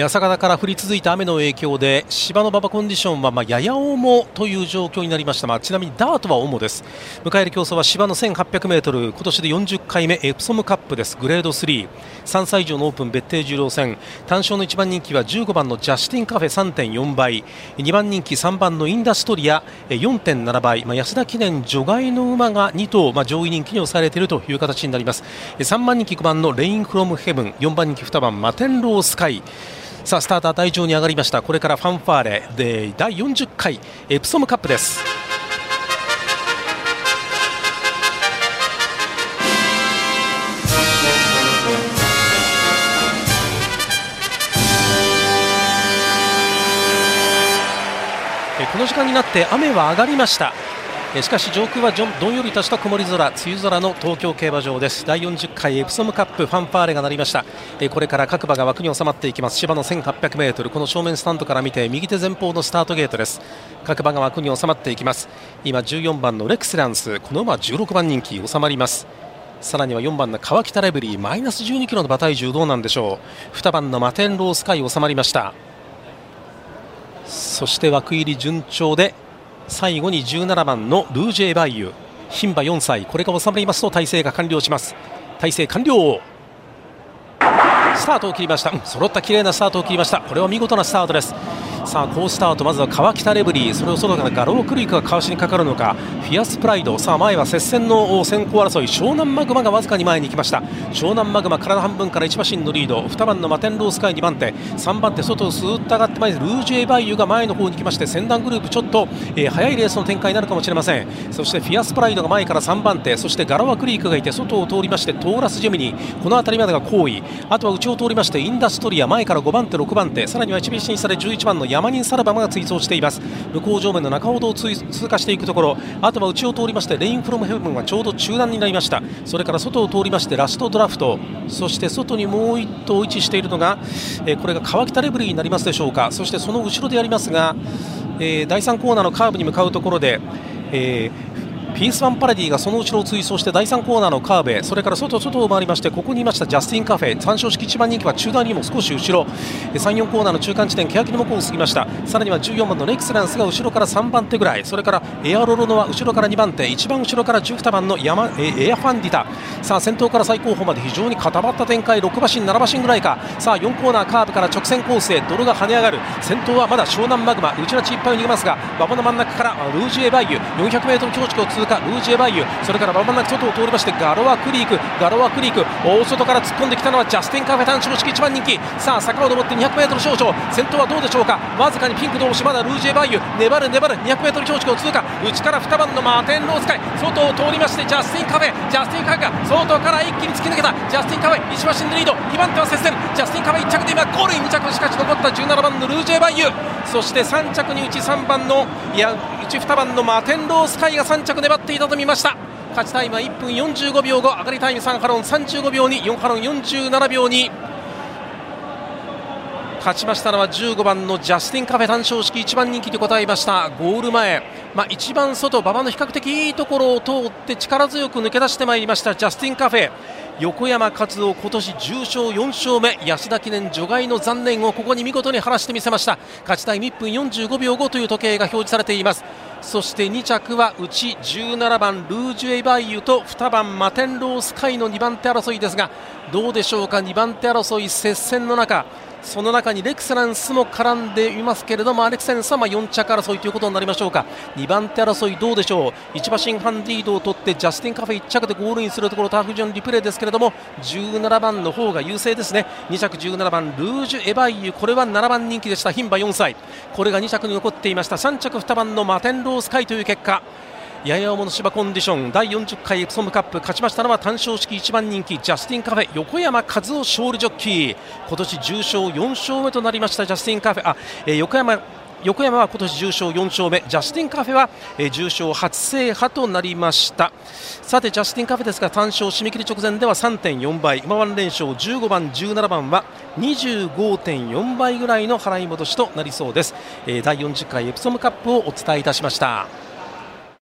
朝方から降り続いた雨の影響で芝の馬場コンディションはまやや重という状況になりました、まあ、ちなみにダートは重です。迎える競争は芝の 1800m 今年で40回目エプソムカップです。グレード33歳以上のオープン別邸重量戦。単勝の1番人気は15番のジャスティンカフェ3.4倍。2番人気3番のインダストリア4.7倍、まあ、安田記念除外の馬が2頭、まあ、上位人気に抑えられているという形になります。3番人気5番のレインフロムヘブン。4番人気2番マテンロースカイ。さあスターター台上に上がりました。これからファンファーレ。で第40回エプソムカップです。この時間になって雨は上がりました。しかし上空はどんよりとした曇り空梅雨空の東京競馬場です。第40回エプソムカップファンファーレが鳴りました。これから各馬が枠に収まっていきます。芝の 1800m この正面スタンドから見て右手前方のスタートゲートです。各馬が枠に収まっていきます。今14番のレクセランスこの馬16番人気収まります。さらには4番の川北レブリーマイナス12キロの馬体重どうなんでしょう。2番のマテンロースカイ収まりました。そして枠入り順調で最後に17番のルージェバイユ。牝馬4歳。これが収まりますと体制が完了します。体制完了。スタートを切りました、揃った綺麗なスタートを切りました。これは見事なスタートです。さあ好スタートまずは川北レブリーそれを外からガロークリークがかわしにかかるのかフィアスプライドさあ前は接戦の先行争い湘南マグマがわずかに前に行きました。湘南マグマ体半分から1馬身のリード2番のマテンロースカイ2番手3番手外をスーッと上がって前ルージュエバイユが前の方に来まして先団グループちょっと、えー、早いレースの展開になるかもしれません。そしてフィアスプライドが前から3番手そしてガラワクリークがいて外を通りましてトーラスジェミニこの辺りまでが好位。あとは内を通りましてインダストリア前から5番手6番手さらには1馬身差で11番のヤマニンサラバマが追走しています。向こう上面の中ほどを通過していくところ。あとは内を通りましてレインフロムヘブンがちょうど中段になりました。それから外を通りましてラストドラフト。そして外にもう1頭位置しているのが、えー、これが川北レブリーになりますでしょうか。そしてその後ろでありますが、えー、第3コーナーのカーブに向かうところで、えーピースワンパラディがその後ろを追走して第3コーナーのカーブへそれから外外を回りましてここにいましたジャスティンカフェ。単勝式1番人気は中段にも少し後ろ。34コーナーの中間地点欅の向こうを過ぎました。さらには14番のレクセランスが後ろから3番手ぐらい。それからエアロロノは後ろから2番手。一番後ろから12番のヤマエアファンディタ。さあ先頭から最後方まで非常に固まった展開。6馬身7馬身ぐらいか。さあ4コーナーカーブから直線コースへ。泥が跳ね上がる。先頭はまだ湘南マグマ。内ラチいっぱい逃げますが馬場の真ん中からルージュエバイユ。400m 強軸を通過。ルージュエバイユ。それからまもなく外を通りましてガロアクリーク。ガロアクリーク。大外から突っ込んできたのはジャスティンカフェ単勝式1番人気。さあ坂を登って 200m 少々先頭はどうでしょうか？わずかにピンク帽子。まだルージュエバイユ。粘る粘る。200m 標識を通過。内から2番のマテンロウスカイ。外を通りましてジャスティンカフェ。ジャスティンカフェが外から一気に突き抜けた。ジャスティンカフェ1馬身のリード。2番手は接戦。ジャスティンカフェ1着で今ゴールイン2着しかし残った。17番のルージュエバイユ。そして3着にうち3番のいやうち2番のマテンロウスカイが3着粘っていたと見ました。勝ちタイムは1分45秒5上がりタイム3ハロン35秒に4ハロン47秒に勝ちましたのは15番のジャスティンカフェ単勝式1番人気で答えました。ゴール前、まあ、一番外馬場の比較的いいところを通って力強く抜け出してまいりましたジャスティンカフェ。横山和夫今年10勝4勝目。安田記念除外の残念をここに見事に晴らしてみせました。勝ちタイム1分45秒後という時計が表示されています。そして2着はうち17番ルージュエバイユと2番マテンロースカイの2番手争いですがどうでしょうか？2番手争い接戦の中その中にレクセランスも絡んでいますけれどもアレクセンスは4着争いということになりましょうか。2番手争いどうでしょう？1馬身半リードを取ってジャスティン・カフェ1着でゴールインするところターフジョンリプレイですけれども17番の方が優勢ですね。2着17番ルージュ・エバイユ。これは7番人気でした。牝馬4歳。これが2着に残っていました。3着2番のマテンロースカイという結果やや重の芝コンディション第40回エプソムカップ勝ちましたのは単勝式1番人気ジャスティンカフェ横山和夫勝利ジョッキー。今年重賞4勝目となりましたジャスティンカフェ。あ、えー、横山横山は今年重賞4勝目。ジャスティンカフェは、えー、重賞初制覇となりました。さてジャスティンカフェですが単勝締め切り直前では3.4倍。馬番連勝15番17番は25.4倍ぐらいの払い戻しとなりそうです、えー、第40回エプソムカップをお伝えいたしました。